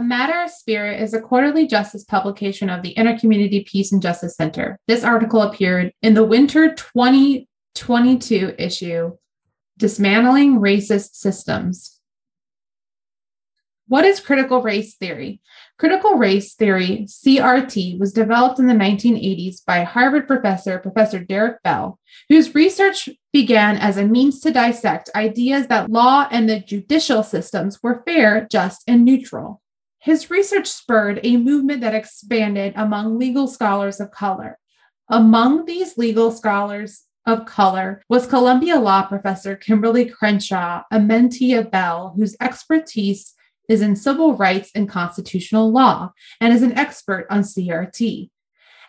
A Matter of Spirit is a quarterly justice publication of the Intercommunity Peace and Justice Center. This article appeared in the winter 2022 issue, Dismantling Racist Systems. What is critical race theory? Critical race theory, CRT, was developed in the 1980s by Harvard professor, Professor Derek Bell, whose research began as a means to dissect ideas that law and the judicial systems were fair, just, and neutral. His research spurred a movement that expanded among legal scholars of color. Among these legal scholars of color was Columbia Law professor Kimberly Crenshaw, a mentee of Bell, whose expertise is in civil rights and constitutional law and is an expert on CRT.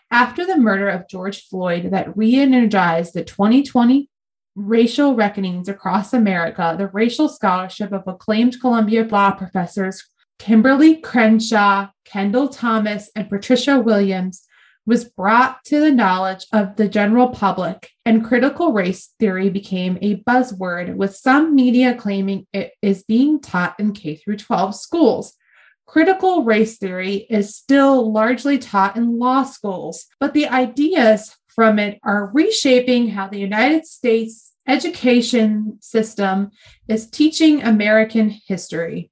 After the murder of George Floyd that re energized the 2020 racial reckonings across America, the racial scholarship of acclaimed Columbia Law professors Kimberly Crenshaw, Kendall Thomas, and Patricia Williams was brought to the knowledge of the general public, and critical race theory became a buzzword, with some media claiming it is being taught in K 12 schools. Critical race theory is still largely taught in law schools, but the ideas from it are reshaping how the United States education system is teaching American history.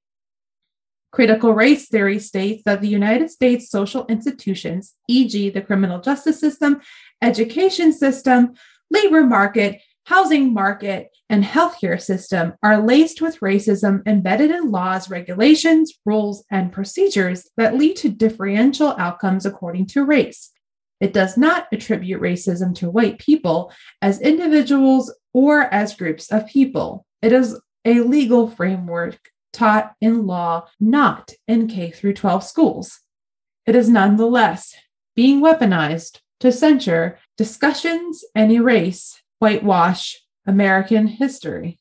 Critical race theory states that the United States social institutions, e.g., the criminal justice system, education system, labor market, housing market, and healthcare system, are laced with racism embedded in laws, regulations, rules, and procedures that lead to differential outcomes according to race. It does not attribute racism to white people as individuals or as groups of people. It is a legal framework taught in law, not in K through 12 schools. It is nonetheless being weaponized to censure discussions and erase, whitewash American history.